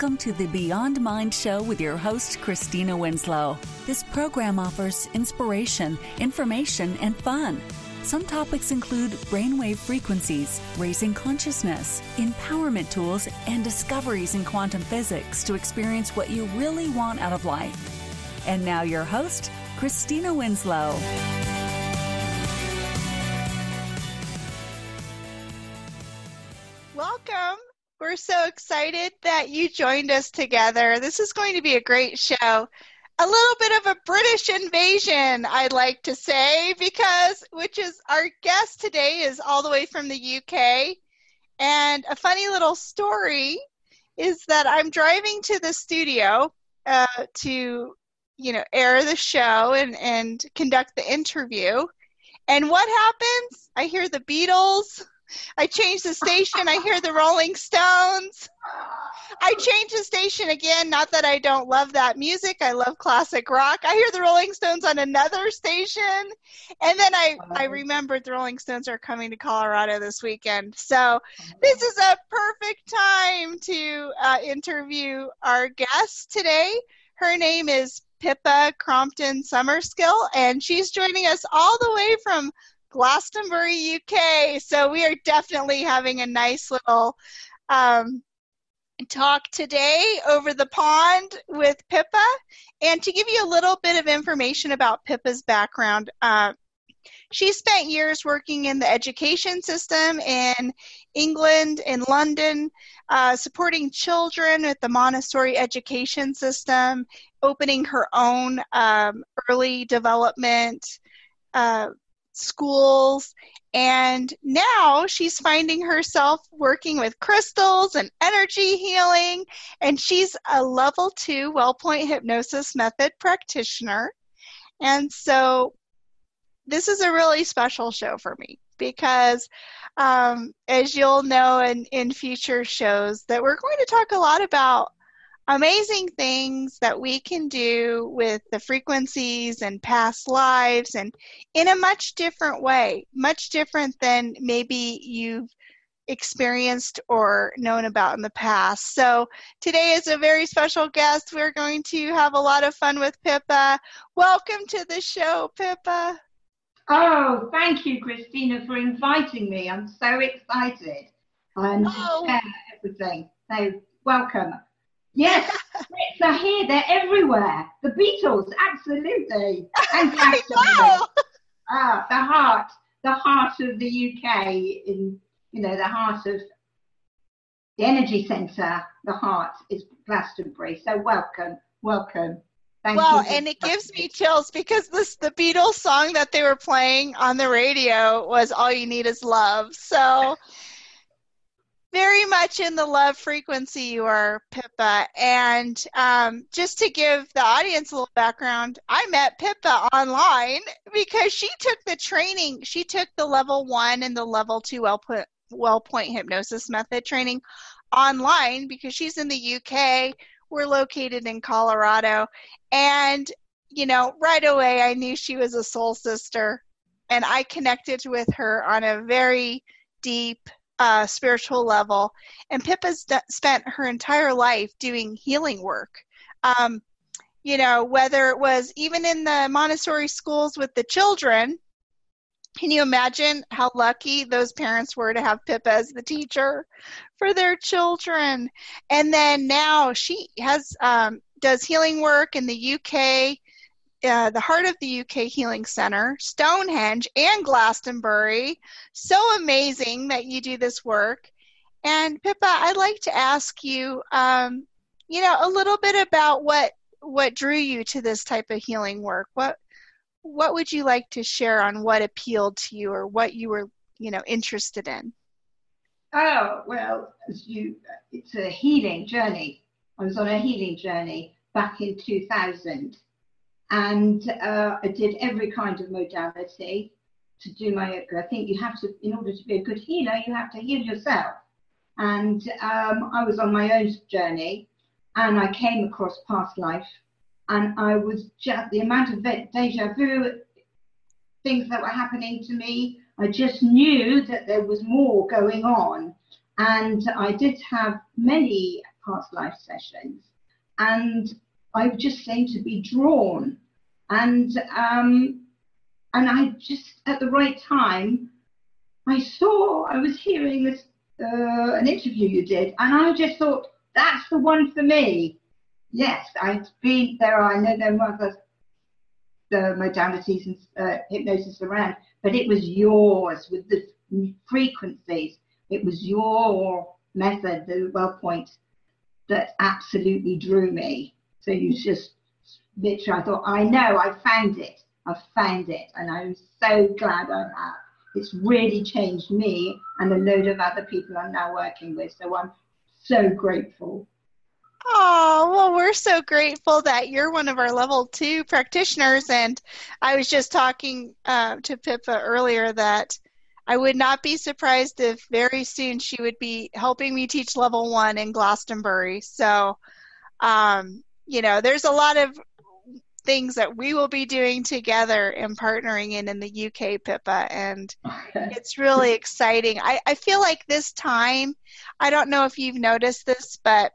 Welcome to the Beyond Mind Show with your host, Christina Winslow. This program offers inspiration, information, and fun. Some topics include brainwave frequencies, raising consciousness, empowerment tools, and discoveries in quantum physics to experience what you really want out of life. And now, your host, Christina Winslow. We're so excited that you joined us together. This is going to be a great show a little bit of a British invasion, I'd like to say, because which is our guest today is all the way from the UK. And a funny little story is that I'm driving to the studio uh, to, you know, air the show and, and conduct the interview. And what happens? I hear the Beatles I change the station. I hear the Rolling Stones. I change the station again. Not that I don't love that music. I love classic rock. I hear the Rolling Stones on another station. And then I, I remembered the Rolling Stones are coming to Colorado this weekend. So this is a perfect time to uh, interview our guest today. Her name is Pippa Crompton Summerskill, and she's joining us all the way from Glastonbury, UK. So we are definitely having a nice little um, talk today over the pond with Pippa. And to give you a little bit of information about Pippa's background, uh, she spent years working in the education system in England, in London, uh, supporting children with the Montessori education system, opening her own um, early development uh, schools. And now she's finding herself working with crystals and energy healing. And she's a level two WellPoint hypnosis method practitioner. And so this is a really special show for me because um, as you'll know in, in future shows that we're going to talk a lot about amazing things that we can do with the frequencies and past lives and in a much different way, much different than maybe you've experienced or known about in the past. So today is a very special guest. We're going to have a lot of fun with Pippa. Welcome to the show, Pippa. Oh, thank you, Christina, for inviting me. I'm so excited and oh. share everything. So welcome. Yes, Brits are here. They're everywhere. The Beatles, absolutely. And know. Ah, the heart, the heart of the UK in, you know, the heart of the energy centre, the heart is Glastonbury. So welcome, welcome. Thank well, and it gives me chills because this the Beatles song that they were playing on the radio was "All You Need Is Love." So very much in the love frequency you are, Pippa. And um, just to give the audience a little background, I met Pippa online because she took the training. She took the level one and the level two well put WellPoint hypnosis method training online because she's in the UK. We're located in Colorado. And, you know, right away I knew she was a soul sister. And I connected with her on a very deep uh, spiritual level. And Pippa's d- spent her entire life doing healing work. Um, you know, whether it was even in the Montessori schools with the children, can you imagine how lucky those parents were to have Pippa as the teacher for their children? And then now she has um, does healing work in the UK uh, the Heart of the UK Healing Center, Stonehenge, and Glastonbury. So amazing that you do this work. And Pippa, I'd like to ask you, um, you know, a little bit about what what drew you to this type of healing work. What what would you like to share on what appealed to you or what you were, you know, interested in? Oh well, as you, it's a healing journey. I was on a healing journey back in 2000 and uh, I did every kind of modality to do my. Yoga. I think you have to, in order to be a good healer, you have to heal yourself. And um, I was on my own journey, and I came across past life, and I was just the amount of deja vu things that were happening to me. I just knew that there was more going on, and I did have many past life sessions, and I just seemed to be drawn, and um, and I just at the right time, I saw I was hearing this uh, an interview you did, and I just thought that's the one for me. Yes, I've been there. I know there were other the modalities and uh, hypnosis around, but it was yours with the frequencies. It was your method, the WellPoint, that absolutely drew me. So you just literally, I thought, I know, I found it. I found it, and I'm so glad I have. It's really changed me and a load of other people I'm now working with. So I'm so grateful. Oh, well, we're so grateful that you're one of our level two practitioners. And I was just talking uh, to Pippa earlier that I would not be surprised if very soon she would be helping me teach level one in Glastonbury. So, um, you know, there's a lot of things that we will be doing together and partnering in in the UK, Pippa, and it's really exciting. I, I feel like this time, I don't know if you've noticed this, but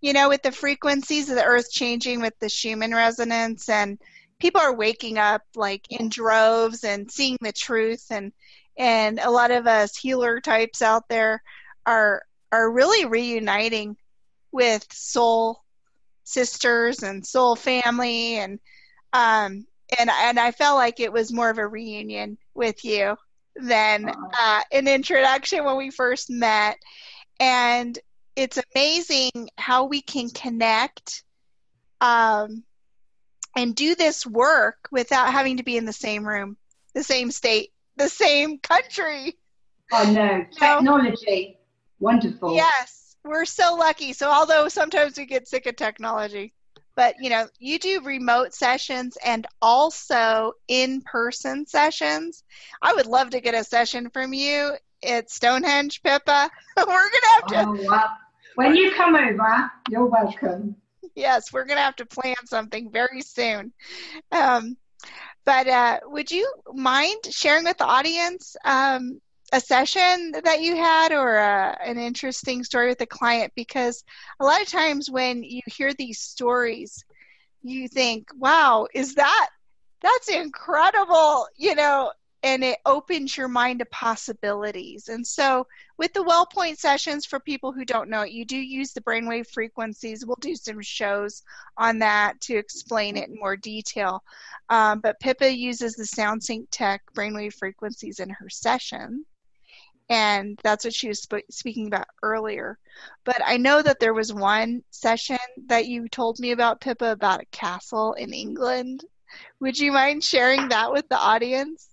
you know, with the frequencies of the earth changing with the Schumann resonance and people are waking up like in droves and seeing the truth and and a lot of us healer types out there are are really reuniting with soul sisters and soul family and um and and I felt like it was more of a reunion with you than uh, an introduction when we first met. And it's amazing how we can connect um, and do this work without having to be in the same room, the same state, the same country. Oh no, technology, wonderful. Yes, we're so lucky. So although sometimes we get sick of technology, but you know, you do remote sessions and also in-person sessions. I would love to get a session from you at Stonehenge, Pippa. we're gonna have to. Oh. When you come over, you're welcome. Yes, we're going to have to plan something very soon. Um, but uh, would you mind sharing with the audience um, a session that you had or uh, an interesting story with a client? Because a lot of times when you hear these stories, you think, wow, is that that's incredible you know and it opens your mind to possibilities. And so, with the WellPoint sessions, for people who don't know it, you do use the brainwave frequencies. We'll do some shows on that to explain it in more detail. Um, but Pippa uses the SoundSync Tech brainwave frequencies in her session. And that's what she was sp- speaking about earlier. But I know that there was one session that you told me about, Pippa, about a castle in England. Would you mind sharing that with the audience?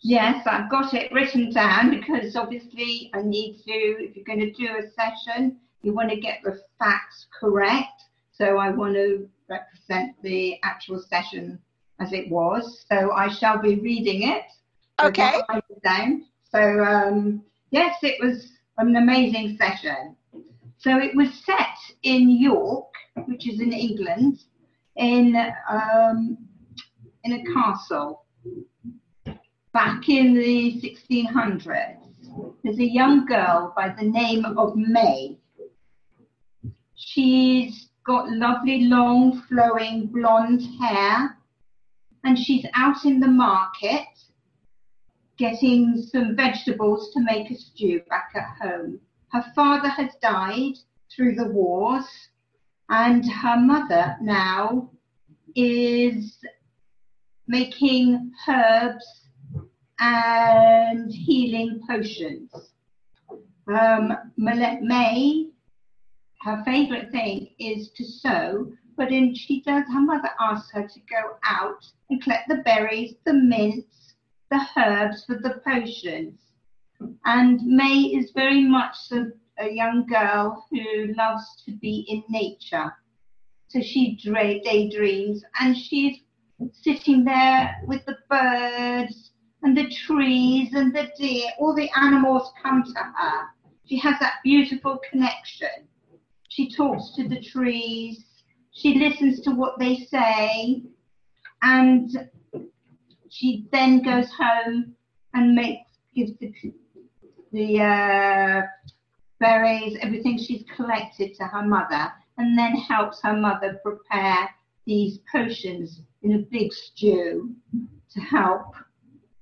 Yes, I've got it written down because obviously I need to, if you're going to do a session, you want to get the facts correct. So I want to represent the actual session as it was. So I shall be reading it. Okay. Down. So um, yes, it was an amazing session. So it was set in York, which is in England, in um, in a castle back in the 1600s, there's a young girl by the name of May. She's got lovely, long, flowing blonde hair, and she's out in the market getting some vegetables to make a stew back at home. Her father has died through the wars, and her mother now is making herbs and healing potions. Um, May, her favourite thing is to sew, but then she does, her mother asks her to go out and collect the berries, the mints, the herbs for the potions. And May is very much a, a young girl who loves to be in nature. So she daydreams and she's sitting there with the birds and the trees and the deer, all the animals come to her. She has that beautiful connection. She talks to the trees, she listens to what they say, and she then goes home and makes gives the the uh, berries, everything she's collected to her mother, and then helps her mother prepare these potions in a big stew to help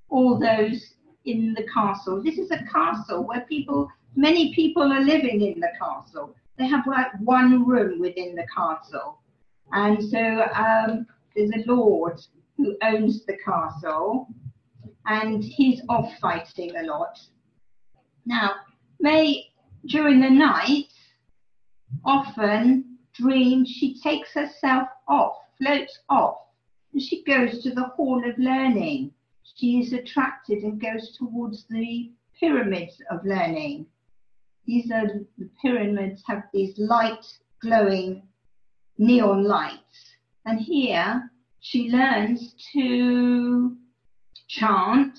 all those in the castle. This is a castle where people, many people are living in the castle. They have like one room within the castle. And so um, there's a lord who owns the castle and he's off fighting a lot. Now, May, during the night, often dreams she takes herself off, floats off, and she goes to the Hall of Learning. She is attracted and goes towards the pyramids of learning. These are the pyramids have these light glowing neon lights. And here she learns to chant.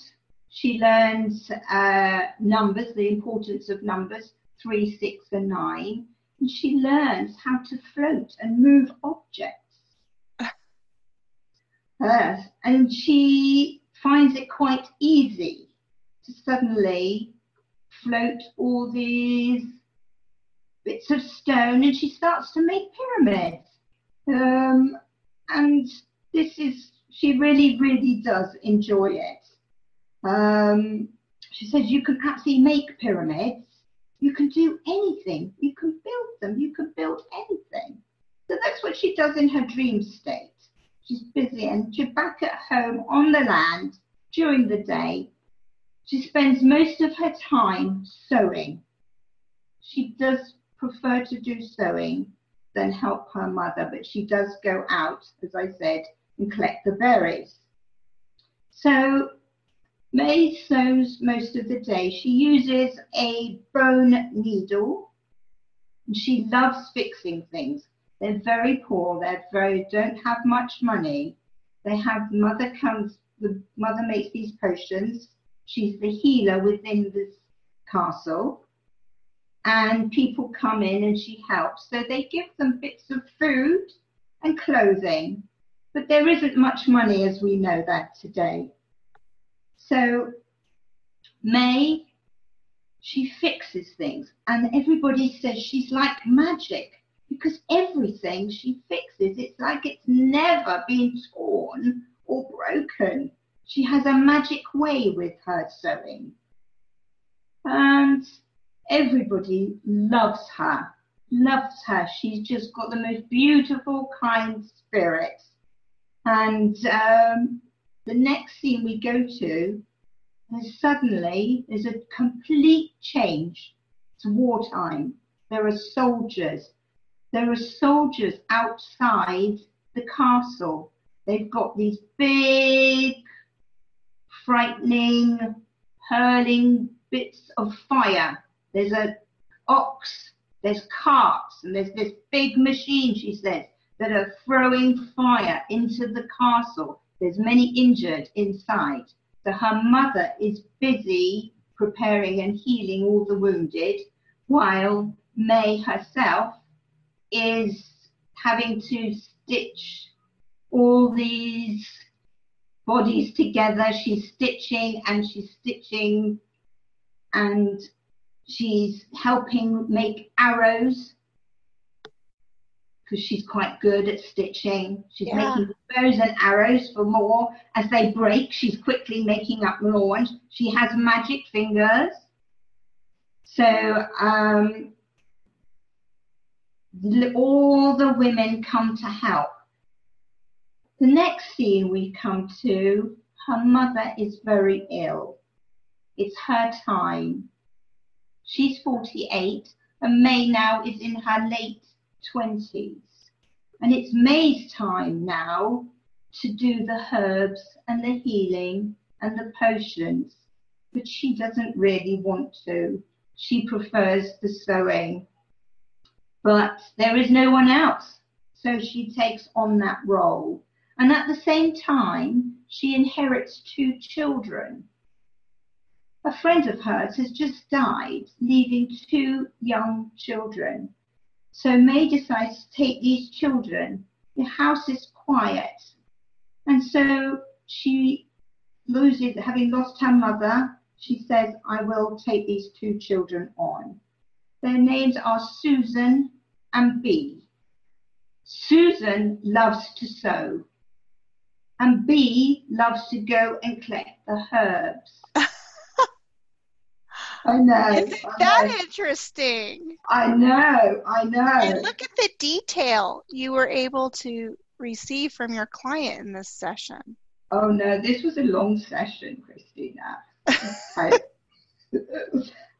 She learns uh, numbers, the importance of numbers, three, six, and nine. And she learns how to float and move objects. Uh, and she finds it quite easy to suddenly float all these bits of stone and she starts to make pyramids. Um, and this is she really, really does enjoy it. Um, she says you can actually make pyramids. You can do anything. You can build them. You can build anything. So that's what she does in her dream state. She's busy and she's back at home on the land during the day. She spends most of her time sewing. She does prefer to do sewing than help her mother, but she does go out, as I said, and collect the berries. So May sews most of the day. She uses a bone needle. And she loves fixing things. They're very poor. They're very don't have much money. They have mother comes. The mother makes these potions. She's the healer within this castle, and people come in and she helps. So they give them bits of food and clothing but there isn't much money as we know that today. So May, she fixes things, and everybody says she's like magic because everything she fixes, it's like it's never been torn or broken. She has a magic way with her sewing. And everybody loves her, loves her. She's just got the most beautiful, kind spirit. And um, the next scene we go to, there's suddenly there's a complete change. It's wartime. There are soldiers. There are soldiers outside the castle. They've got these big, frightening, hurling bits of fire. There's a ox. There's carts, and there's this big machine. She says that are throwing fire into the castle. There's many injured inside. So her mother is busy preparing and healing all the wounded, while May herself is having to stitch all these bodies together. She's stitching and she's stitching and she's helping make arrows because she's quite good at stitching. She's yeah. making bows and arrows for more. As they break, she's quickly making up more. She has magic fingers. So um, all the women come to help. The next scene we come to, her mother is very ill. It's her time. She's 48 and May now is in her late 20s. And it's May's time now to do the herbs and the healing and the potions, but she doesn't really want to. She prefers the sewing. But there is no one else, so she takes on that role. And at the same time, she inherits two children. A friend of hers has just died, leaving two young children. So May decides to take these children. The house is quiet. And so she loses, having lost her mother, she says, I will take these two children on. Their names are Susan and Bee. Susan loves to sew, and Bee loves to go and collect the herbs. I know. Isn't I that know. interesting? I know. I know. And look at the detail you were able to receive from your client in this session. Oh no, this was a long session, Christina. I-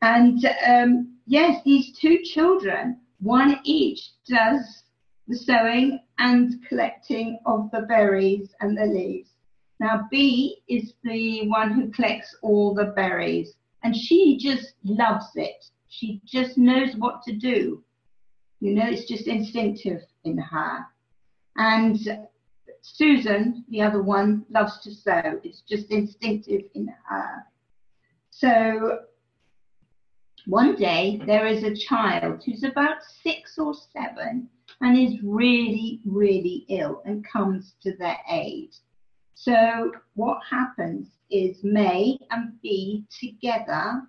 and um, yes, these two children, one each does the sewing and collecting of the berries and the leaves. Now, B is the one who collects all the berries, and she just loves it. She just knows what to do. You know, it's just instinctive in her. And Susan, the other one, loves to sew. It's just instinctive in her. So one day there is a child who's about six or seven and is really, really ill and comes to their aid. So what happens is May and B together,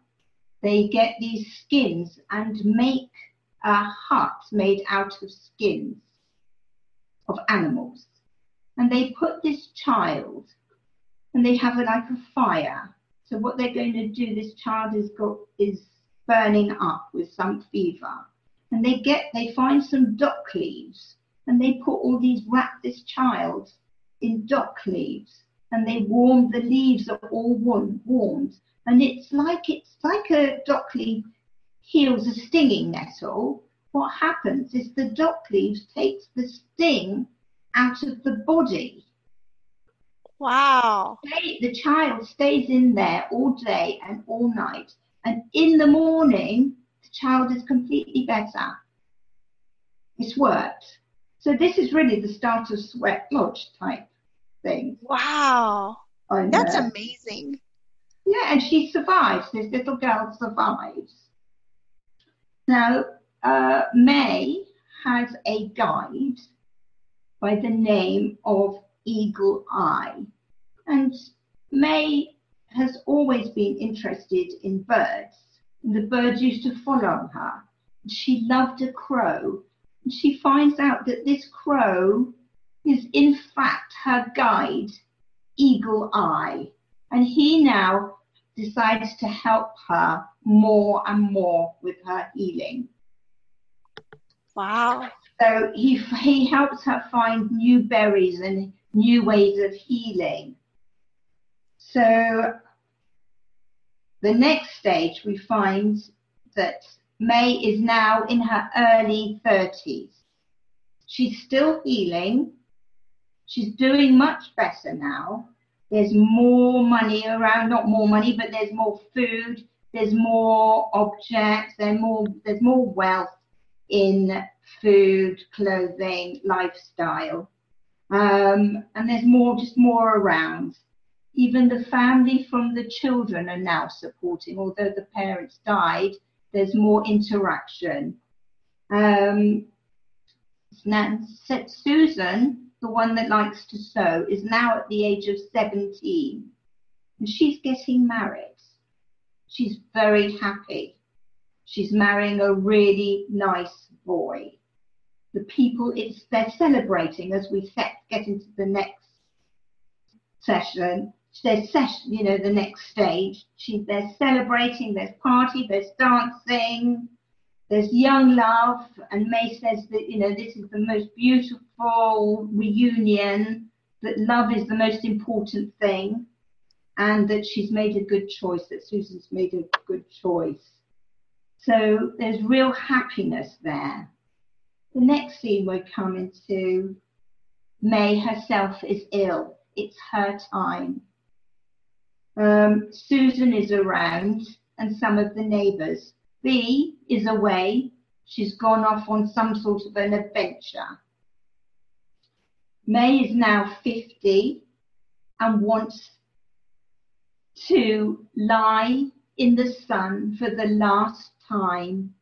they get these skins and make a hut made out of skins of animals. And they put this child and they have a, like a fire. So what they're going to do, this child is got is burning up with some fever. And they get they find some dock leaves and they put all these wrap this child in dock leaves and they warm the leaves are all warm, warmed. And it's like it's like a dock leaf heals a stinging nettle. What happens is the dock leaves takes the sting out of the body. Wow. Stay- the child stays in there all day and all night. And in the morning the child is completely better. It's worked. So this is really the start of sweat lodge type thing Wow. That's amazing. Yeah, and she survives. This little girl survives. Now, uh, May has a guide by the name of Eagle Eye. And May has always been interested in birds. And the birds used to follow her. She loved a crow. And she finds out that this crow is in fact her guide, Eagle Eye and he now decides to help her more and more with her healing. Wow. So he he helps her find new berries and new ways of healing. So the next stage we find that May is now in her early 30s. She's still healing. She's doing much better now. There's more money around, not more money, but there's more food, there's more objects, there's more there's more wealth in food, clothing, lifestyle. Um, and there's more just more around. Even the family from the children are now supporting, although the parents died, there's more interaction. Um, now, Susan, the one that likes to sew, is now at the age of 17 and she's getting married. She's very happy. She's marrying a really nice boy. The people, it's they're celebrating as we set, get into the next session. There's session, you know, the next stage. She, they're celebrating. There's party. There's dancing. There's young love, and May says that you know this is the most beautiful reunion. That love is the most important thing, and that she's made a good choice. That Susan's made a good choice. So there's real happiness there. The next scene we're coming to, May herself is ill. It's her time. Um, Susan is around and some of the neighbours. B is away. She's gone off on some sort of an adventure. May is now 50 and wants to lie in the sun for the last time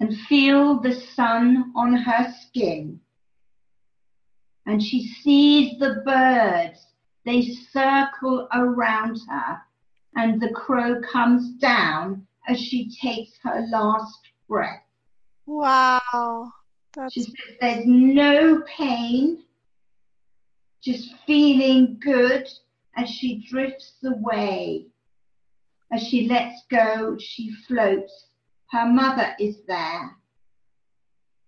and feel the sun on her skin. And she sees the birds. They circle around her and the crow comes down as she takes her last breath. Wow. That's... She says there's no pain, just feeling good as she drifts away. As she lets go, she floats. Her mother is there.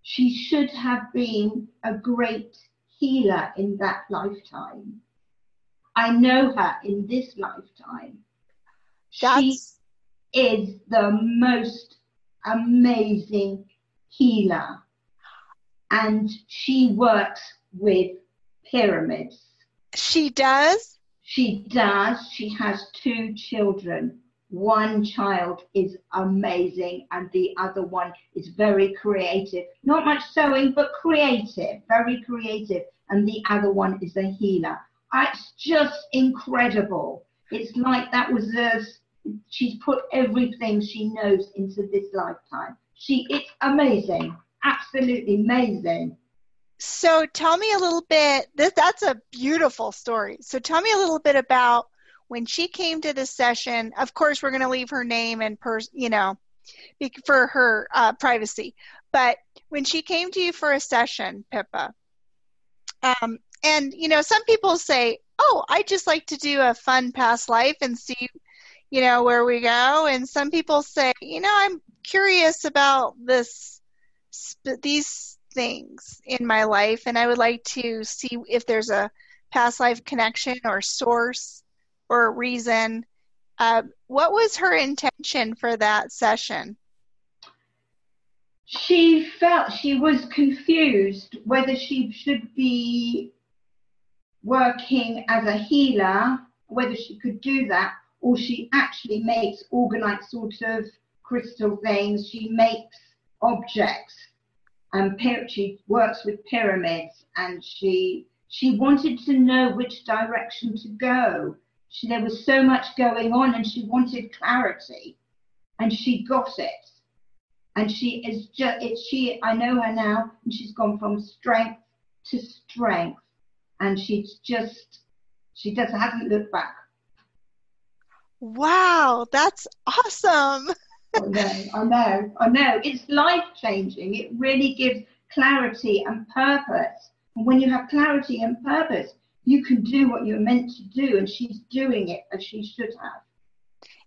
She should have been a great healer in that lifetime. I know her in this lifetime. That's... She is the most amazing healer and she works with pyramids. She does? She does. She has two children. One child is amazing and the other one is very creative. Not much sewing, but creative, very creative. And the other one is a healer. Ah, it's just incredible. It's like that was a, she's put everything she knows into this lifetime. She, it's amazing absolutely amazing. So tell me a little bit. This, that's a beautiful story. So tell me a little bit about when she came to the session. Of course, we're going to leave her name and per, you know, for her uh, privacy. But when she came to you for a session, Pippa, um, and you know, some people say, "Oh, I just like to do a fun past life and see, you know, where we go." And some people say, "You know, I'm curious about this these things in my life, and I would like to see if there's a past life connection or source or reason. Uh, what was her intention for that session? She felt she was confused whether she should be working as a healer, whether she could do that, or she actually makes organized sort of crystal things. She makes objects and she works with pyramids and she she wanted to know which direction to go. She, there was so much going on and she wanted clarity and she got it. And she is just, it's she, I know her now and she's gone from strength to strength and she's just, she just hasn't looked back. Wow, that's awesome. I know, I know, I know. It's life changing. It really gives clarity and purpose. And when you have clarity and purpose, you can do what you're meant to do, and she's doing it as she should have.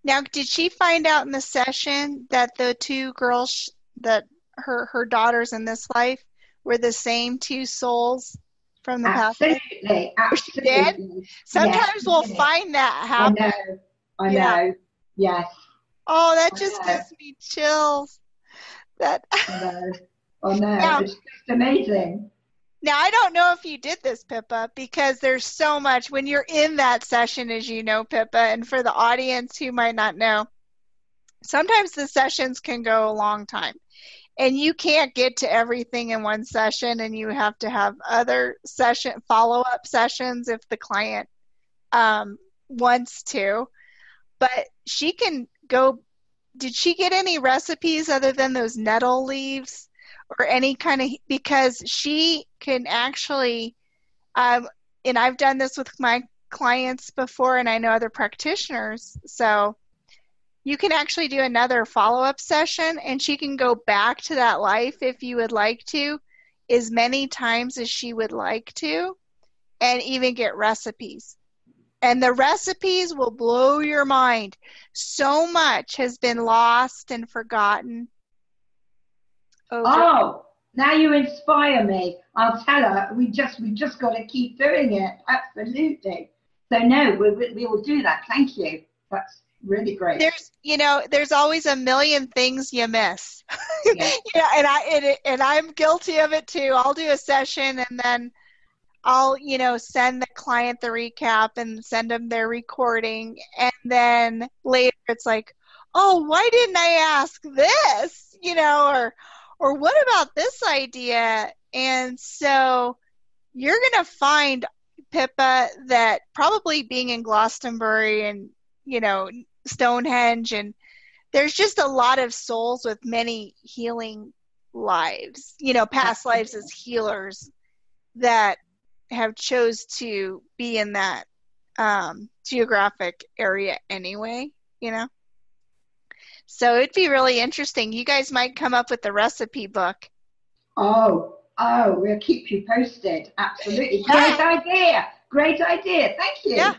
Now, did she find out in the session that the two girls that her her daughters in this life were the same two souls from the absolutely, past? Absolutely, absolutely. Sometimes yes, we'll find that happen. I know, yeah. know. Yes. Oh, that just gives me chills. That. I know. Oh no, now, it's just amazing. Now I don't know if you did this, Pippa, because there's so much when you're in that session, as you know, Pippa, and for the audience who might not know, sometimes the sessions can go a long time. And you can't get to everything in one session, and you have to have other session follow up sessions if the client um, wants to. But she can go. Did she get any recipes other than those nettle leaves? or any kind of because she can actually um, and I've done this with my clients before and I know other practitioners so you can actually do another follow-up session and she can go back to that life if you would like to as many times as she would like to and even get recipes and the recipes will blow your mind so much has been lost and forgotten over. Oh, oh now you inspire me. I'll tell her. We just we just got to keep doing it. Absolutely. So no, we, we will do that. Thank you. That's really great. There's you know there's always a million things you miss. Yeah. yeah, and I and, and I'm guilty of it too. I'll do a session and then. I'll, you know, send the client the recap and send them their recording. And then later it's like, oh, why didn't I ask this? You know, or, or what about this idea? And so you're going to find, Pippa, that probably being in Glastonbury and, you know, Stonehenge, and there's just a lot of souls with many healing lives, you know, past lives as healers that have chose to be in that um, geographic area anyway, you know. So it'd be really interesting. You guys might come up with the recipe book. Oh, oh, we'll keep you posted. Absolutely. Yeah. Great idea. Great idea. Thank you. Yeah.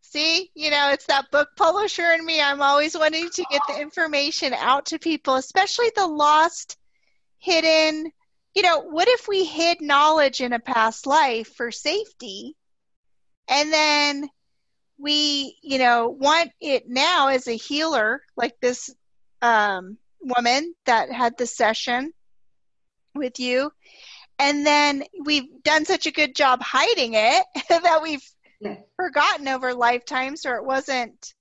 See, you know, it's that book publisher in me. I'm always wanting to get the information out to people, especially the lost, hidden. You know, what if we hid knowledge in a past life for safety? And then we, you know, want it now as a healer, like this um, woman that had the session with you. And then we've done such a good job hiding it that we've yes. forgotten over lifetimes, or it wasn't.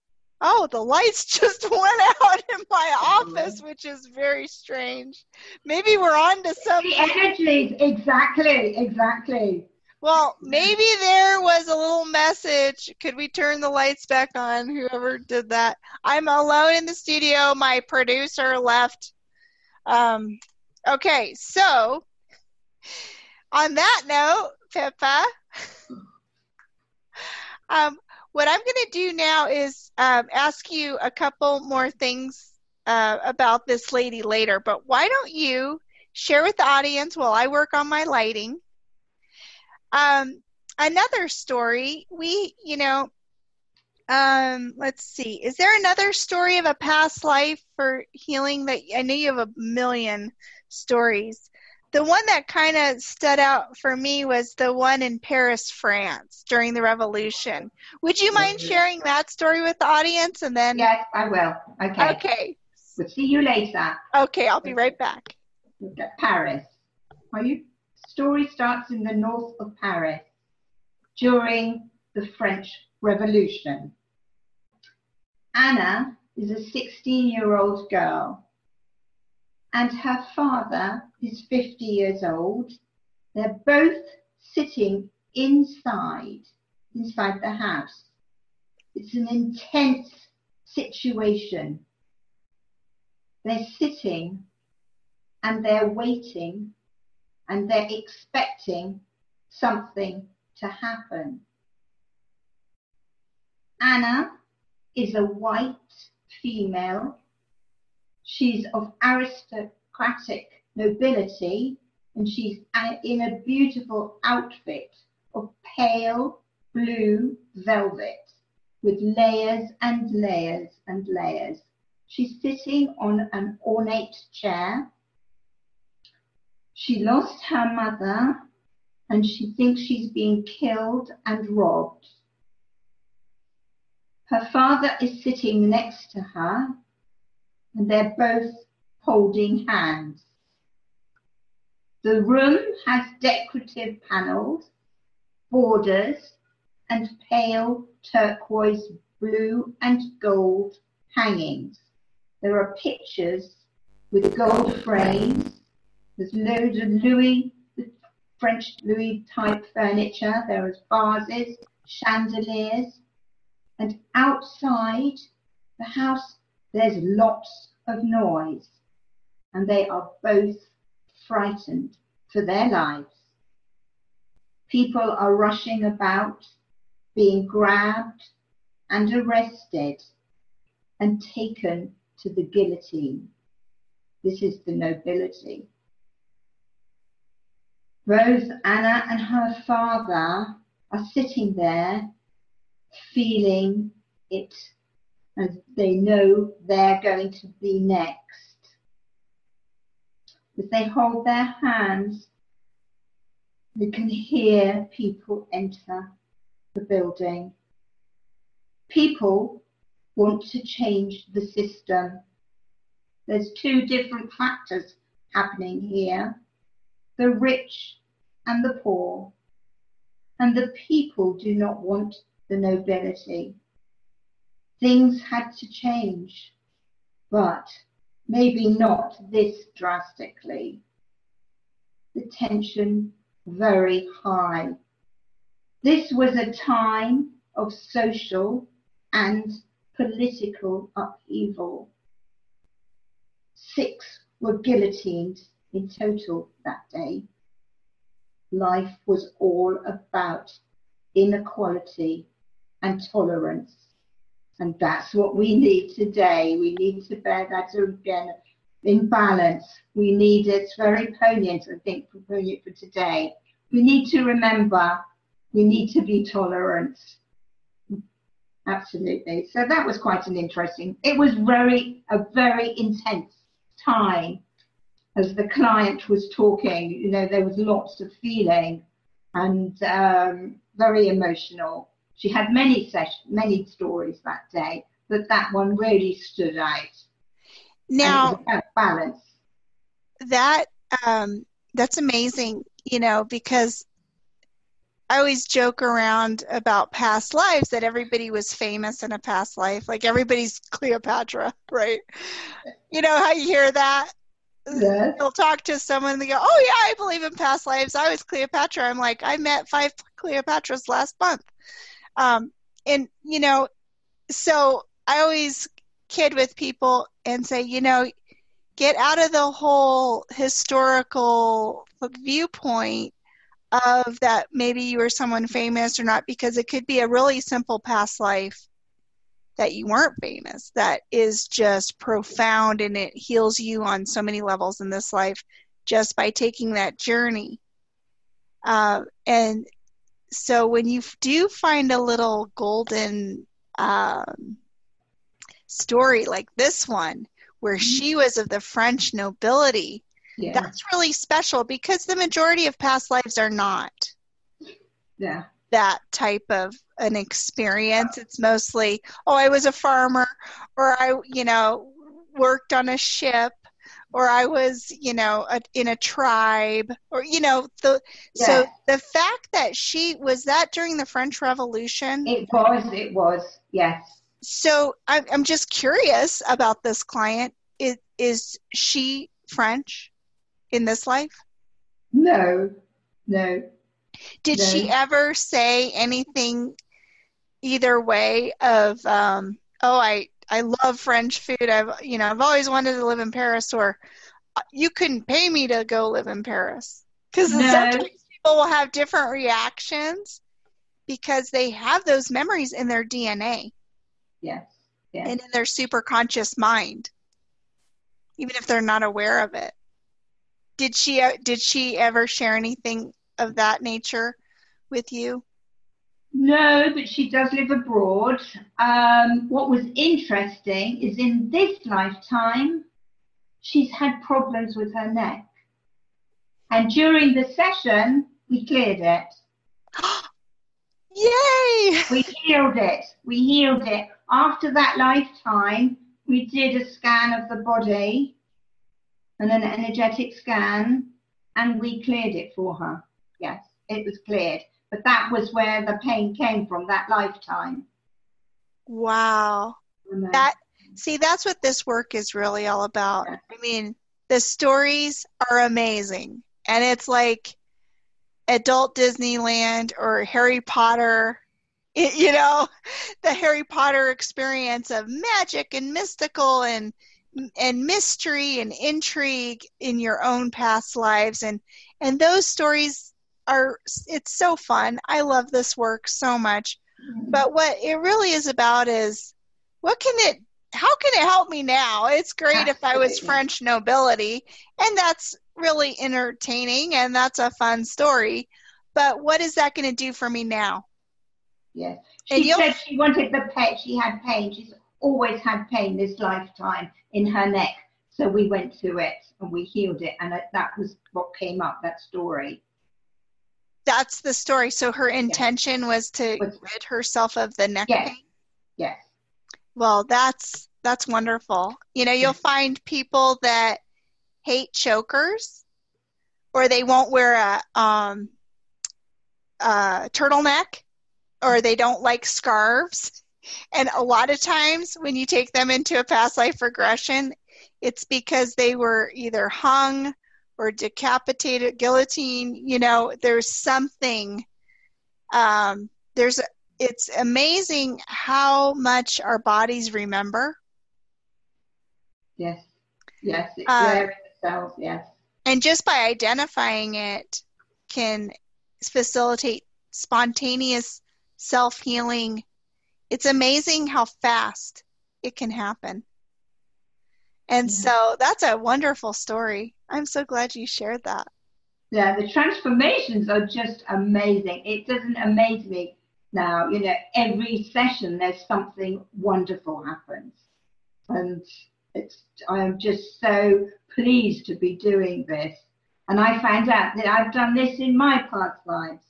Oh, the lights just went out in my office, which is very strange. Maybe we're on to something. The energies, exactly, exactly. Well, maybe there was a little message. Could we turn the lights back on? Whoever did that. I'm alone in the studio. My producer left. Um, okay, so on that note, Pippa, um, what I'm going to do now is um, ask you a couple more things uh, about this lady later. But why don't you share with the audience while I work on my lighting? Um, another story, we, you know, um, let's see. Is there another story of a past life for healing that I know you have a million stories? The one that kind of stood out for me was the one in Paris, France during the revolution. Would you mind sharing that story with the audience and then Yes, I will. Okay. Okay. We'll see you later. Okay, I'll be right back. Paris. Are you story starts in the north of Paris during the French Revolution. Anna is a 16 year old girl, and her father is 50 years old. They're both sitting inside, inside the house. It's an intense situation. They're sitting and they're waiting and they're expecting something to happen. Anna is a white female. She's of aristocratic nobility and she's in a beautiful outfit of pale blue velvet with layers and layers and layers. She's sitting on an ornate chair she lost her mother and she thinks she's being killed and robbed. Her father is sitting next to her and they're both holding hands. The room has decorative panels, borders, and pale turquoise blue and gold hangings. There are pictures with gold frames there's loads of Louis, French Louis type furniture. There is vases, chandeliers, and outside the house there's lots of noise, and they are both frightened for their lives. People are rushing about, being grabbed and arrested and taken to the guillotine. This is the nobility. Rose, Anna, and her father are sitting there feeling it as they know they're going to be next. As they hold their hands, you can hear people enter the building. People want to change the system. There's two different factors happening here the rich and the poor, and the people do not want the nobility. Things had to change, but maybe not this drastically. The tension very high. This was a time of social and political upheaval. Six were guillotined in total that day. Life was all about inequality and tolerance. And that's what we need today. We need to bear that again in balance. We need it's very poignant, I think, poignant for today. We need to remember we need to be tolerant. Absolutely. So that was quite an interesting. It was very a very intense time as the client was talking. You know, there was lots of feeling and um, very emotional. She had many sessions, many stories that day, but that one really stood out. Now, balance. That um, that's amazing, you know, because I always joke around about past lives that everybody was famous in a past life, like everybody's Cleopatra, right? You know how you hear that? Yes. They'll talk to someone and they go, "Oh yeah, I believe in past lives. I was Cleopatra." I'm like, I met five Cleopatras last month, um, and you know, so I always kid with people and say, you know, get out of the whole historical viewpoint of that maybe you were someone famous or not because it could be a really simple past life that you weren't famous that is just profound and it heals you on so many levels in this life just by taking that journey. Uh, and so when you do find a little golden um, story like this one where mm-hmm. she was of the french nobility yeah. that's really special because the majority of past lives are not yeah that type of an experience it's mostly oh i was a farmer or i you know worked on a ship or i was you know a, in a tribe or you know the yeah. so the fact that she was that during the french revolution it was it was yes so i'm, I'm just curious about this client is, is she french in this life? No, no. Did no. she ever say anything either way of, um, oh, I, I love French food. I've, you know, I've always wanted to live in Paris or uh, you couldn't pay me to go live in Paris. Because no. sometimes people will have different reactions because they have those memories in their DNA. Yes. yes. And in their super conscious mind, even if they're not aware of it did she uh, did she ever share anything of that nature with you? No, but she does live abroad. Um, what was interesting is in this lifetime, she's had problems with her neck. And during the session, we cleared it. Yay! We healed it. We healed it. After that lifetime, we did a scan of the body and an energetic scan, and we cleared it for her. Yes, it was cleared. But that was where the pain came from, that lifetime. Wow. That see, that's what this work is really all about. Yeah. I mean, the stories are amazing. And it's like adult Disneyland or Harry Potter you know the harry potter experience of magic and mystical and and mystery and intrigue in your own past lives and and those stories are it's so fun i love this work so much mm-hmm. but what it really is about is what can it how can it help me now it's great if i was french nobility and that's really entertaining and that's a fun story but what is that going to do for me now yes she said she wanted the pet she had pain she's always had pain this lifetime in her neck. So we went to it and we healed it. And that was what came up, that story. That's the story. So her intention yes. was to rid herself of the neck yes. pain? Yes. Well, that's that's wonderful. You know, you'll find people that hate chokers or they won't wear a um a turtleneck or they don't like scarves and a lot of times when you take them into a past life regression, it's because they were either hung or decapitated, guillotine. You know, there's something. Um, there's. It's amazing how much our bodies remember. Yes. Yes. Cells. Yes. And just by identifying it, can facilitate spontaneous self healing It's amazing how fast it can happen. And yeah. so that's a wonderful story. I'm so glad you shared that. Yeah, the transformations are just amazing. It doesn't amaze me now. You know, every session there's something wonderful happens. And it's I'm just so pleased to be doing this. And I found out that I've done this in my past lives.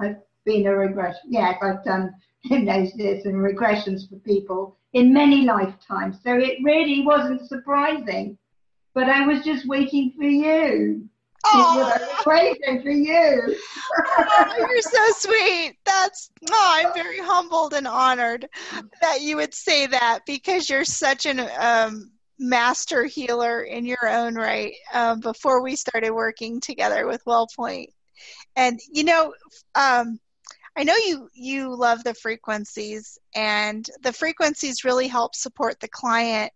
I've been a regression. Yes, I've done hypnosis and regressions for people in many lifetimes. So it really wasn't surprising. But I was just waiting for you. Oh, waiting for you. oh, you're so sweet. That's oh, I'm very humbled and honored that you would say that because you're such an um, master healer in your own right. Um, before we started working together with WellPoint, and you know, um, I know you you love the frequencies, and the frequencies really help support the client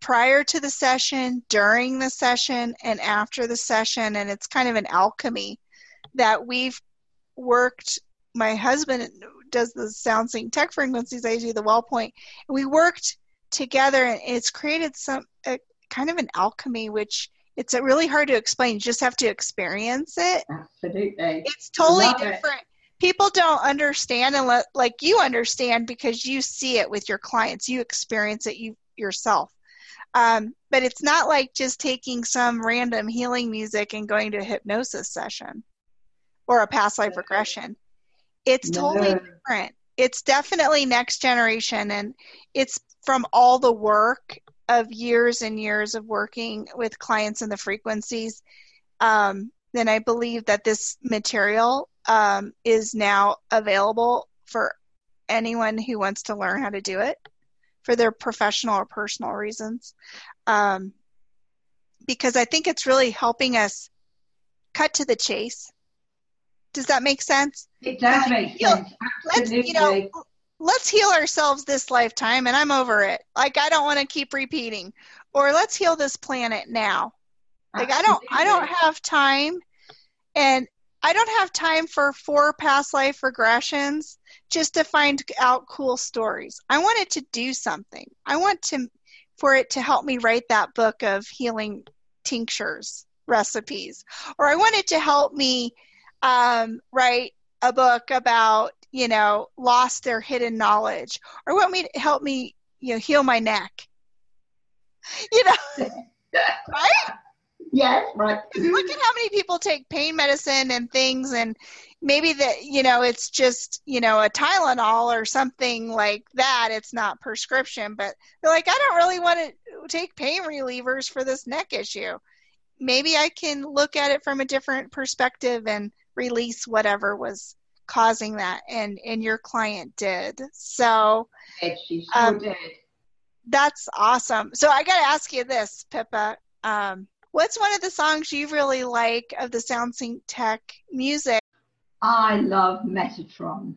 prior to the session, during the session, and after the session. And it's kind of an alchemy that we've worked. My husband does the sound sync tech frequencies. I do the WellPoint. And we worked together, and it's created some a, kind of an alchemy, which it's really hard to explain. You just have to experience it. Absolutely. It's totally different. It people don't understand unless like you understand because you see it with your clients. You experience it you yourself. Um, but it's not like just taking some random healing music and going to a hypnosis session or a past life regression. It's totally different. It's definitely next generation and it's from all the work of years and years of working with clients in the frequencies um, then i believe that this material um, is now available for anyone who wants to learn how to do it for their professional or personal reasons. Um, because I think it's really helping us cut to the chase. Does that make sense? It does make heal, sense. Absolutely. Let's, you know, let's heal ourselves this lifetime and I'm over it. Like I don't want to keep repeating. Or let's heal this planet now. Like Absolutely. I don't I don't have time and I don't have time for four past life regressions just to find out cool stories. I want it to do something. I want to for it to help me write that book of healing tinctures recipes, or I want it to help me um, write a book about you know lost their hidden knowledge, or want me to help me you know heal my neck. You know, right? Yes, right. Look at how many people take pain medicine and things, and maybe that you know it's just you know a Tylenol or something like that. It's not prescription, but they're like, I don't really want to take pain relievers for this neck issue. Maybe I can look at it from a different perspective and release whatever was causing that, and and your client did. So, she sure um, did. That's awesome. So I got to ask you this, Pippa. Um, What's one of the songs you really like of the SoundSync Tech music? I love Metatron,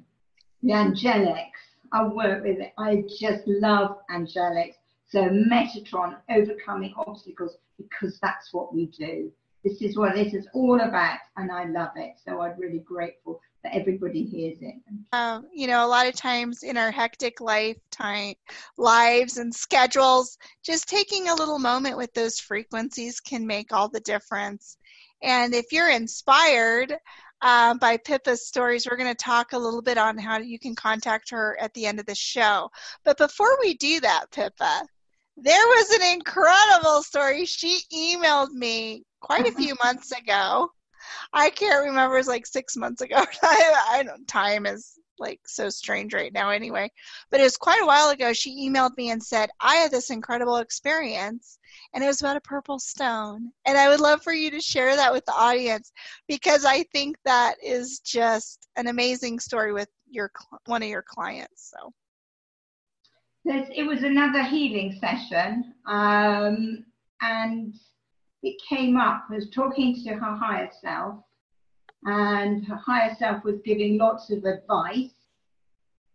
the Angelics. I work with it. I just love Angelics. So Metatron, overcoming obstacles, because that's what we do. This is what this is all about, and I love it. So I'm really grateful everybody hears it. Um, you know, a lot of times in our hectic lifetime lives and schedules, just taking a little moment with those frequencies can make all the difference. And if you're inspired um, by Pippa's stories, we're going to talk a little bit on how you can contact her at the end of the show. But before we do that, Pippa, there was an incredible story. She emailed me quite a few months ago I can't remember. It was like six months ago. I, I don't. Time is like so strange right now, anyway. But it was quite a while ago. She emailed me and said, "I had this incredible experience, and it was about a purple stone, and I would love for you to share that with the audience because I think that is just an amazing story with your one of your clients." So. it was another healing session, um, and it came up was talking to her higher self, and her higher self was giving lots of advice,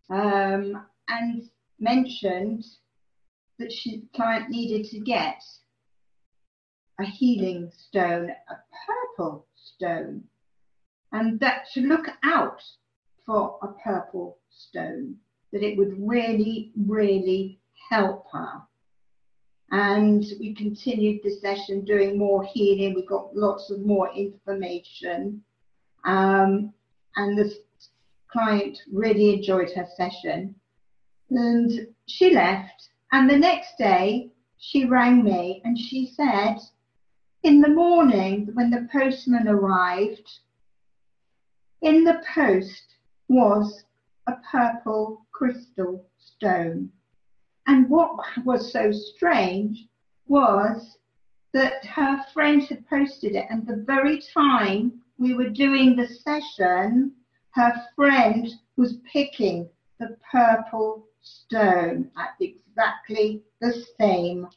um, and mentioned that she client needed to get a healing stone, a purple stone, and that to look out for a purple stone. that it would really, really help her. And we continued the session doing more healing. We got lots of more information. Um, and the client really enjoyed her session. And she left. And the next day, she rang me and she said, in the morning, when the postman arrived, in the post was a purple crystal stone. And what was so strange was that her friend had posted it, and the very time we were doing the session, her friend was picking the purple stone at exactly the same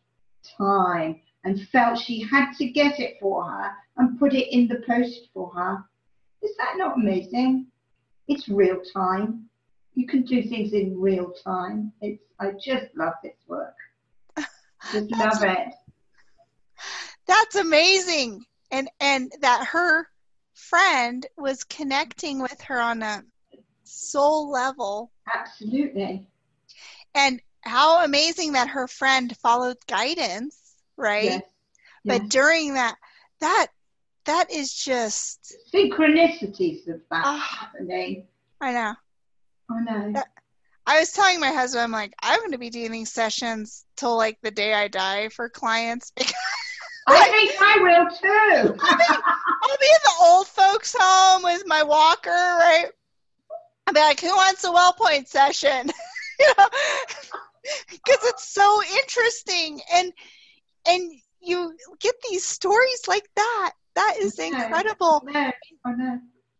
time and felt she had to get it for her and put it in the post for her. Is that not amazing? It's real time. You can do things in real time. It's I just love this work. Just love it. That's amazing. And and that her friend was connecting with her on a soul level. Absolutely. And how amazing that her friend followed guidance, right? Yes. But yes. during that that that is just synchronicities of that uh, happening. I know. I know. That, I was telling my husband, I'm like, I'm going to be doing these sessions till like the day I die for clients. I think I will too. I'll, be, I'll be in the old folks' home with my walker, right? I'll be like, who wants a WellPoint session? you know, because it's so interesting, and and you get these stories like that. That is incredible. No.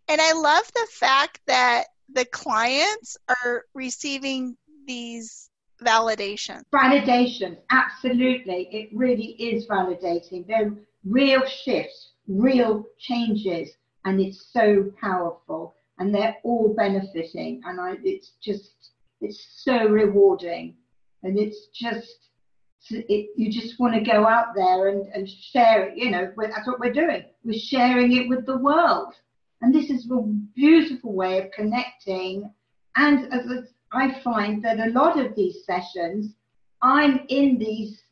And I love the fact that the clients are receiving these validations. Validation, absolutely. It really is validating. They're real shifts, real changes, and it's so powerful. And they're all benefiting, and I, it's just, it's so rewarding, and it's just, it, you just want to go out there and, and share it. You know, that's what we're doing. We're sharing it with the world. And this is a beautiful way of connecting. And as I find that a lot of these sessions, I'm in these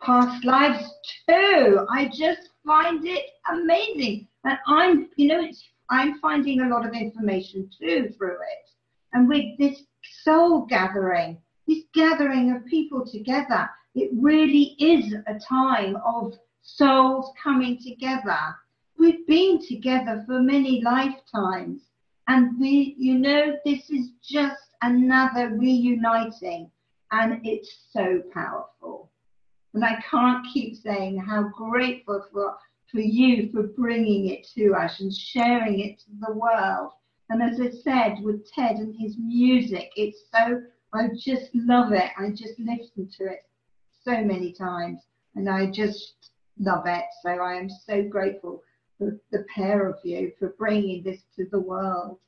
past lives too. I just find it amazing. And I'm, you know, I'm finding a lot of information too through it. And with this soul gathering, this gathering of people together, it really is a time of souls coming together we've been together for many lifetimes. And we, you know, this is just another reuniting. And it's so powerful. And I can't keep saying how grateful for, for you for bringing it to us and sharing it to the world. And as I said, with Ted and his music, it's so, I just love it. I just listen to it so many times and I just love it. So I am so grateful the, the pair of you for bringing this to the world.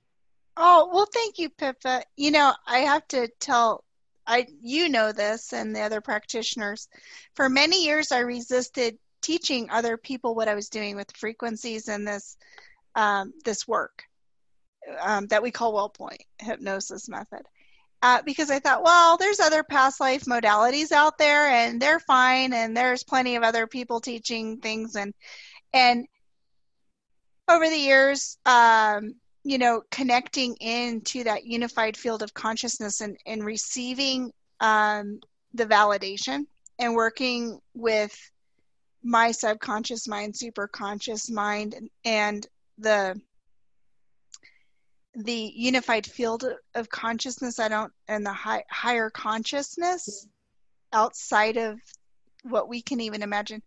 Oh, well, thank you, Pippa. You know, I have to tell, I you know this and the other practitioners. For many years, I resisted teaching other people what I was doing with frequencies and this um, this work um, that we call WellPoint hypnosis method. Uh, because I thought, well, there's other past life modalities out there, and they're fine, and there's plenty of other people teaching things, and and over the years, um, you know, connecting into that unified field of consciousness and, and receiving um, the validation and working with my subconscious mind, superconscious mind, and the the unified field of consciousness. I don't, and the high, higher consciousness outside of what we can even imagine.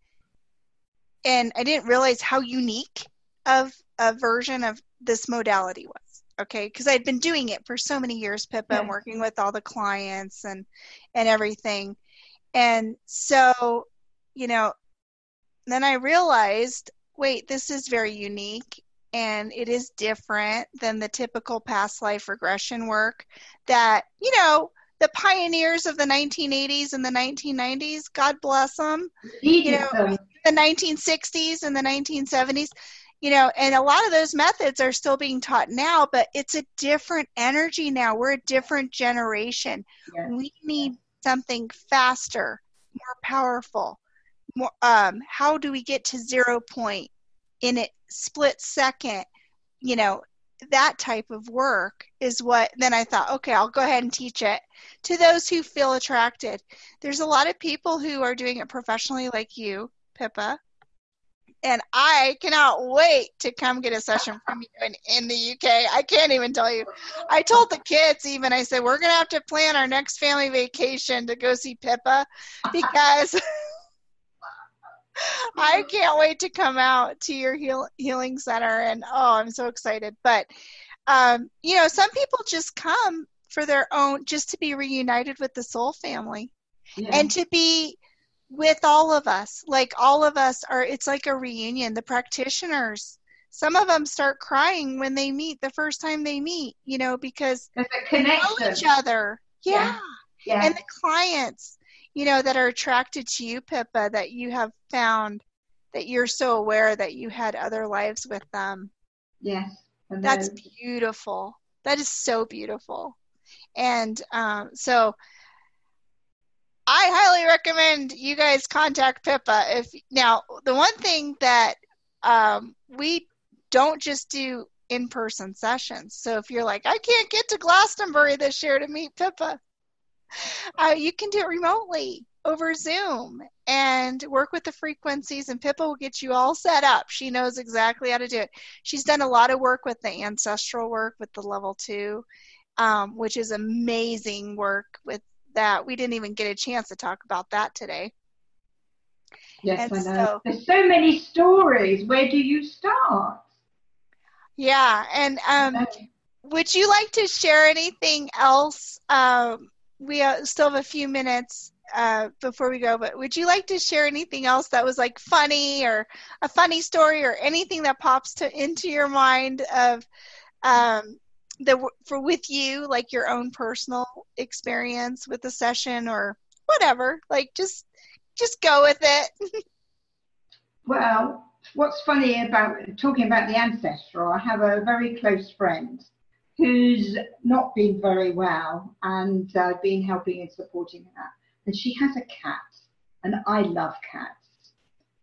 And I didn't realize how unique of a version of this modality was okay? Because i'd been doing it for so many years pippa and working with all the clients and and everything. And so you know then i realized wait this is very unique and it is different than the typical past life regression work that you know the pioneers of the 1980s and the 1990s god bless them you know the 1960s and the 1970s you know, and a lot of those methods are still being taught now, but it's a different energy now. We're a different generation. We need something faster, more powerful. More, um, how do we get to zero point in a split second? You know, that type of work is what then I thought, okay, I'll go ahead and teach it to those who feel attracted. There's a lot of people who are doing it professionally, like you, Pippa. And I cannot wait to come get a session from you in, in the UK. I can't even tell you. I told the kids, even, I said, we're going to have to plan our next family vacation to go see Pippa because I can't wait to come out to your heal, healing center. And oh, I'm so excited. But, um, you know, some people just come for their own, just to be reunited with the soul family yeah. and to be with all of us. Like all of us are, it's like a reunion. The practitioners, some of them start crying when they meet the first time they meet, you know, because they know each other. Yeah. yeah. yeah. And the clients, you know, that are attracted to you, Pippa, that you have found that you're so aware that you had other lives with them. Yes. That's beautiful. That is so beautiful. And um, so I highly recommend you guys contact Pippa. If now the one thing that um, we don't just do in-person sessions. So if you're like, I can't get to Glastonbury this year to meet Pippa, uh, you can do it remotely over Zoom and work with the frequencies, and Pippa will get you all set up. She knows exactly how to do it. She's done a lot of work with the ancestral work with the level two, um, which is amazing work with that. We didn't even get a chance to talk about that today. Yes, and I know. So, There's so many stories. Where do you start? Yeah, and um, would you like to share anything else um, we uh, still have a few minutes uh, before we go, but would you like to share anything else that was like funny or a funny story or anything that pops to into your mind of um, the for with you, like your own personal experience with the session or whatever? Like just just go with it. well, what's funny about talking about the ancestral, I have a very close friend who's not been very well and uh, been helping and supporting her. And she has a cat, and I love cats.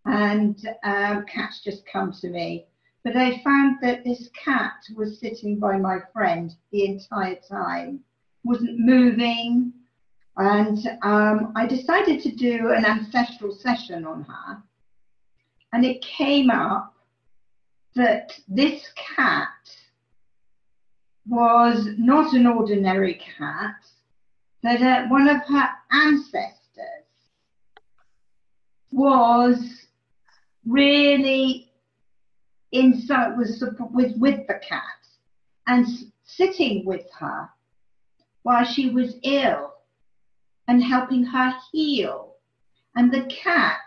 And um, cats just come to me. But I found that this cat was sitting by my friend the entire time, wasn't moving. And um, I decided to do an ancestral session on her. And it came up that this cat was not an ordinary cat, that uh, one of her ancestors was really inside was with with the cat and sitting with her while she was ill and helping her heal. And the cat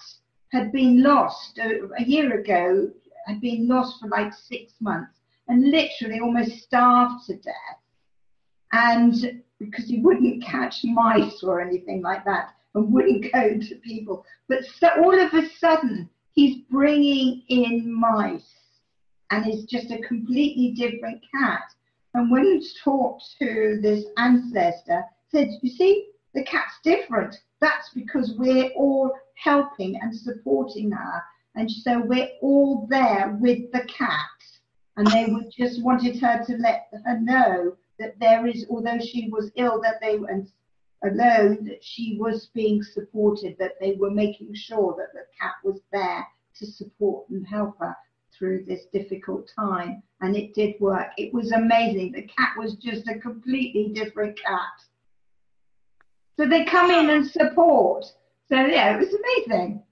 had been lost a, a year ago, had been lost for like six months and literally almost starved to death. And because he wouldn't catch mice or anything like that and wouldn't go to people. But so all of a sudden, he's bringing in mice and is just a completely different cat. And when he talked to this ancestor, said, you see, the cat's different. That's because we're all helping and supporting her. And so we're all there with the cat and they just wanted her to let her know that there is, although she was ill, that they and alone, that she was being supported, that they were making sure that the cat was there to support and help her through this difficult time. And it did work. It was amazing. The cat was just a completely different cat. So they come in and support. So yeah, it was amazing.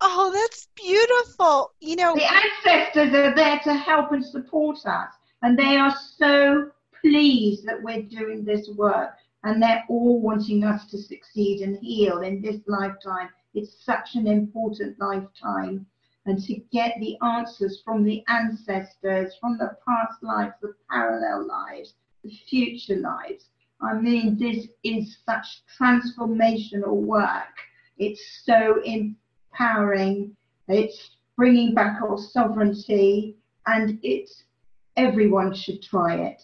Oh, that's beautiful. You know, the ancestors are there to help and support us, and they are so pleased that we're doing this work, and they're all wanting us to succeed and heal in this lifetime. It's such an important lifetime, and to get the answers from the ancestors, from the past lives, the parallel lives, the future lives. I mean, this is such transformational work. It's so empowering, it's bringing back our sovereignty, and it's everyone should try it.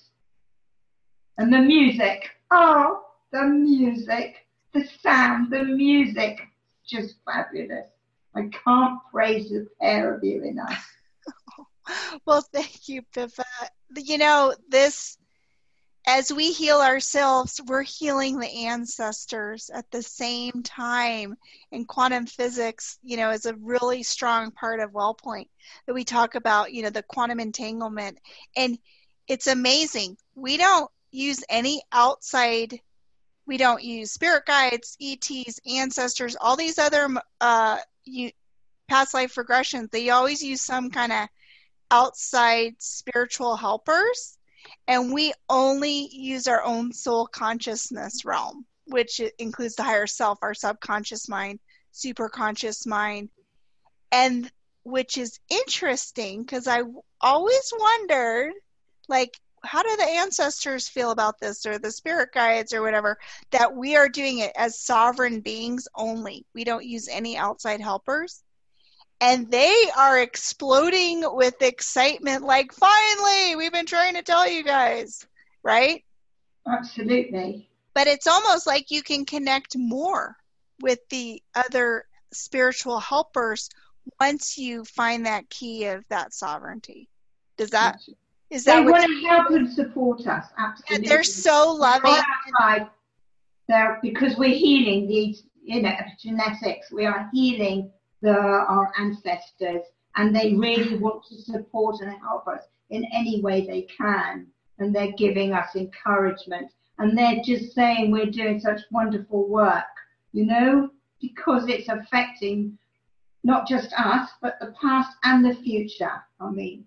And the music, oh, the music, the sound, the music, just fabulous. I can't praise the pair of you enough. well, thank you, Pippa. You know, this, as we heal ourselves, we're healing the ancestors at the same time. And quantum physics, you know, is a really strong part of WellPoint that we talk about, you know, the quantum entanglement. And it's amazing. We don't use any outside we don't use spirit guides, ETs, ancestors, all these other uh, you, past life regressions. They always use some kind of outside spiritual helpers, and we only use our own soul consciousness realm, which includes the higher self, our subconscious mind, superconscious mind, and which is interesting because I always wondered, like, how do the ancestors feel about this or the spirit guides or whatever that we are doing it as sovereign beings only? We don't use any outside helpers. And they are exploding with excitement like finally we've been trying to tell you guys right? Absolutely. But it's almost like you can connect more with the other spiritual helpers once you find that key of that sovereignty. Does that is that they want to help and support us? Absolutely. they're so loving. Outside, they're, because we're healing these, you know, genetics. We are healing the our ancestors, and they really want to support and help us in any way they can. And they're giving us encouragement, and they're just saying we're doing such wonderful work, you know, because it's affecting not just us, but the past and the future. I mean,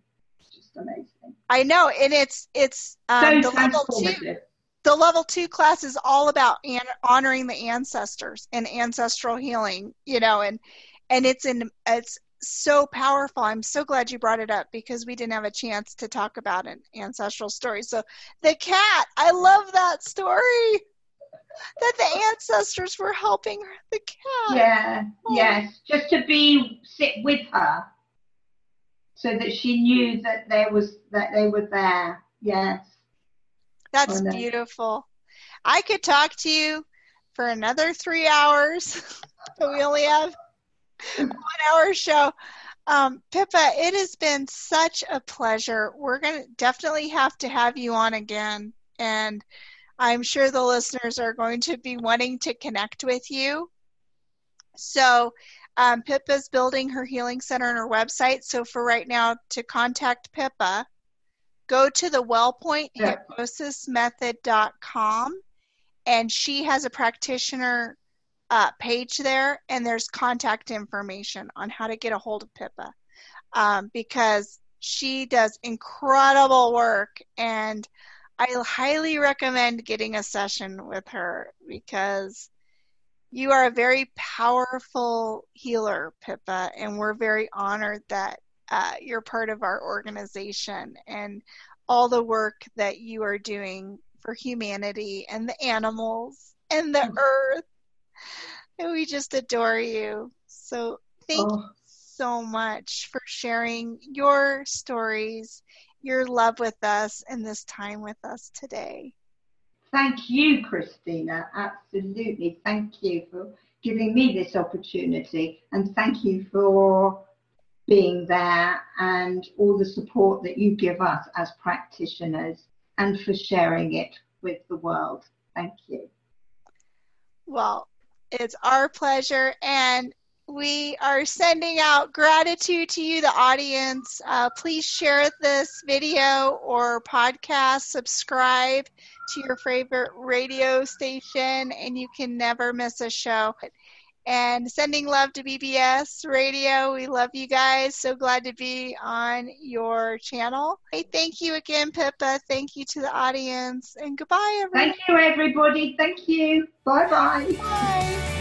amazing. I know, and it's it's um, so the level two. The level two class is all about an- honoring the ancestors and ancestral healing. You know, and and it's in it's so powerful. I'm so glad you brought it up because we didn't have a chance to talk about an ancestral story. So the cat, I love that story. That the ancestors were helping the cat. Yeah, oh. yes. Just to be sit with her so that she knew that there was that they were there. Yes. That's beautiful. I could talk to you for another three hours, but we only have one hour show. Um, Pippa, it has been such a pleasure. We're going to definitely have to have you on again. And I'm sure the listeners are going to be wanting to connect with you. So um, Pippa's building her healing center on her website. So for right now, to contact Pippa, go to the wellpointhypnosismethod.com and she has a practitioner uh, page there and there's contact information on how to get a hold of Pippa um, because she does incredible work and I highly recommend getting a session with her because you are a very powerful healer, Pippa, and we're very honored that uh, you're part of our organization and all the work that you are doing for humanity and the animals and the mm-hmm. earth. And we just adore you. So thank oh. you so much for sharing your stories, your love with us, and this time with us today. Thank you, Christina. Absolutely. Thank you for giving me this opportunity and thank you for being there and all the support that you give us as practitioners and for sharing it with the world. Thank you. Well, it's our pleasure. And we are sending out gratitude to you, the audience. Uh, please share this video or podcast, subscribe to your favorite radio station, and you can never miss a show. And sending love to BBS Radio. We love you guys. So glad to be on your channel. Hey, thank you again, Pippa. Thank you to the audience. And goodbye, everybody. Thank you, everybody. Thank you. Bye-bye. Bye.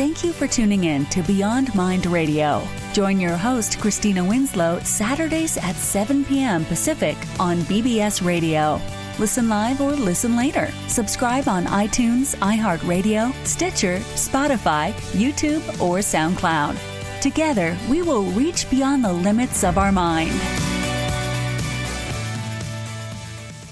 Thank you for tuning in to Beyond Mind Radio. Join your host, Christina Winslow, Saturdays at 7 p.m. Pacific on BBS Radio. Listen live or listen later. Subscribe on iTunes, iHeartRadio, Stitcher, Spotify, YouTube, or SoundCloud. Together, we will reach beyond the limits of our mind.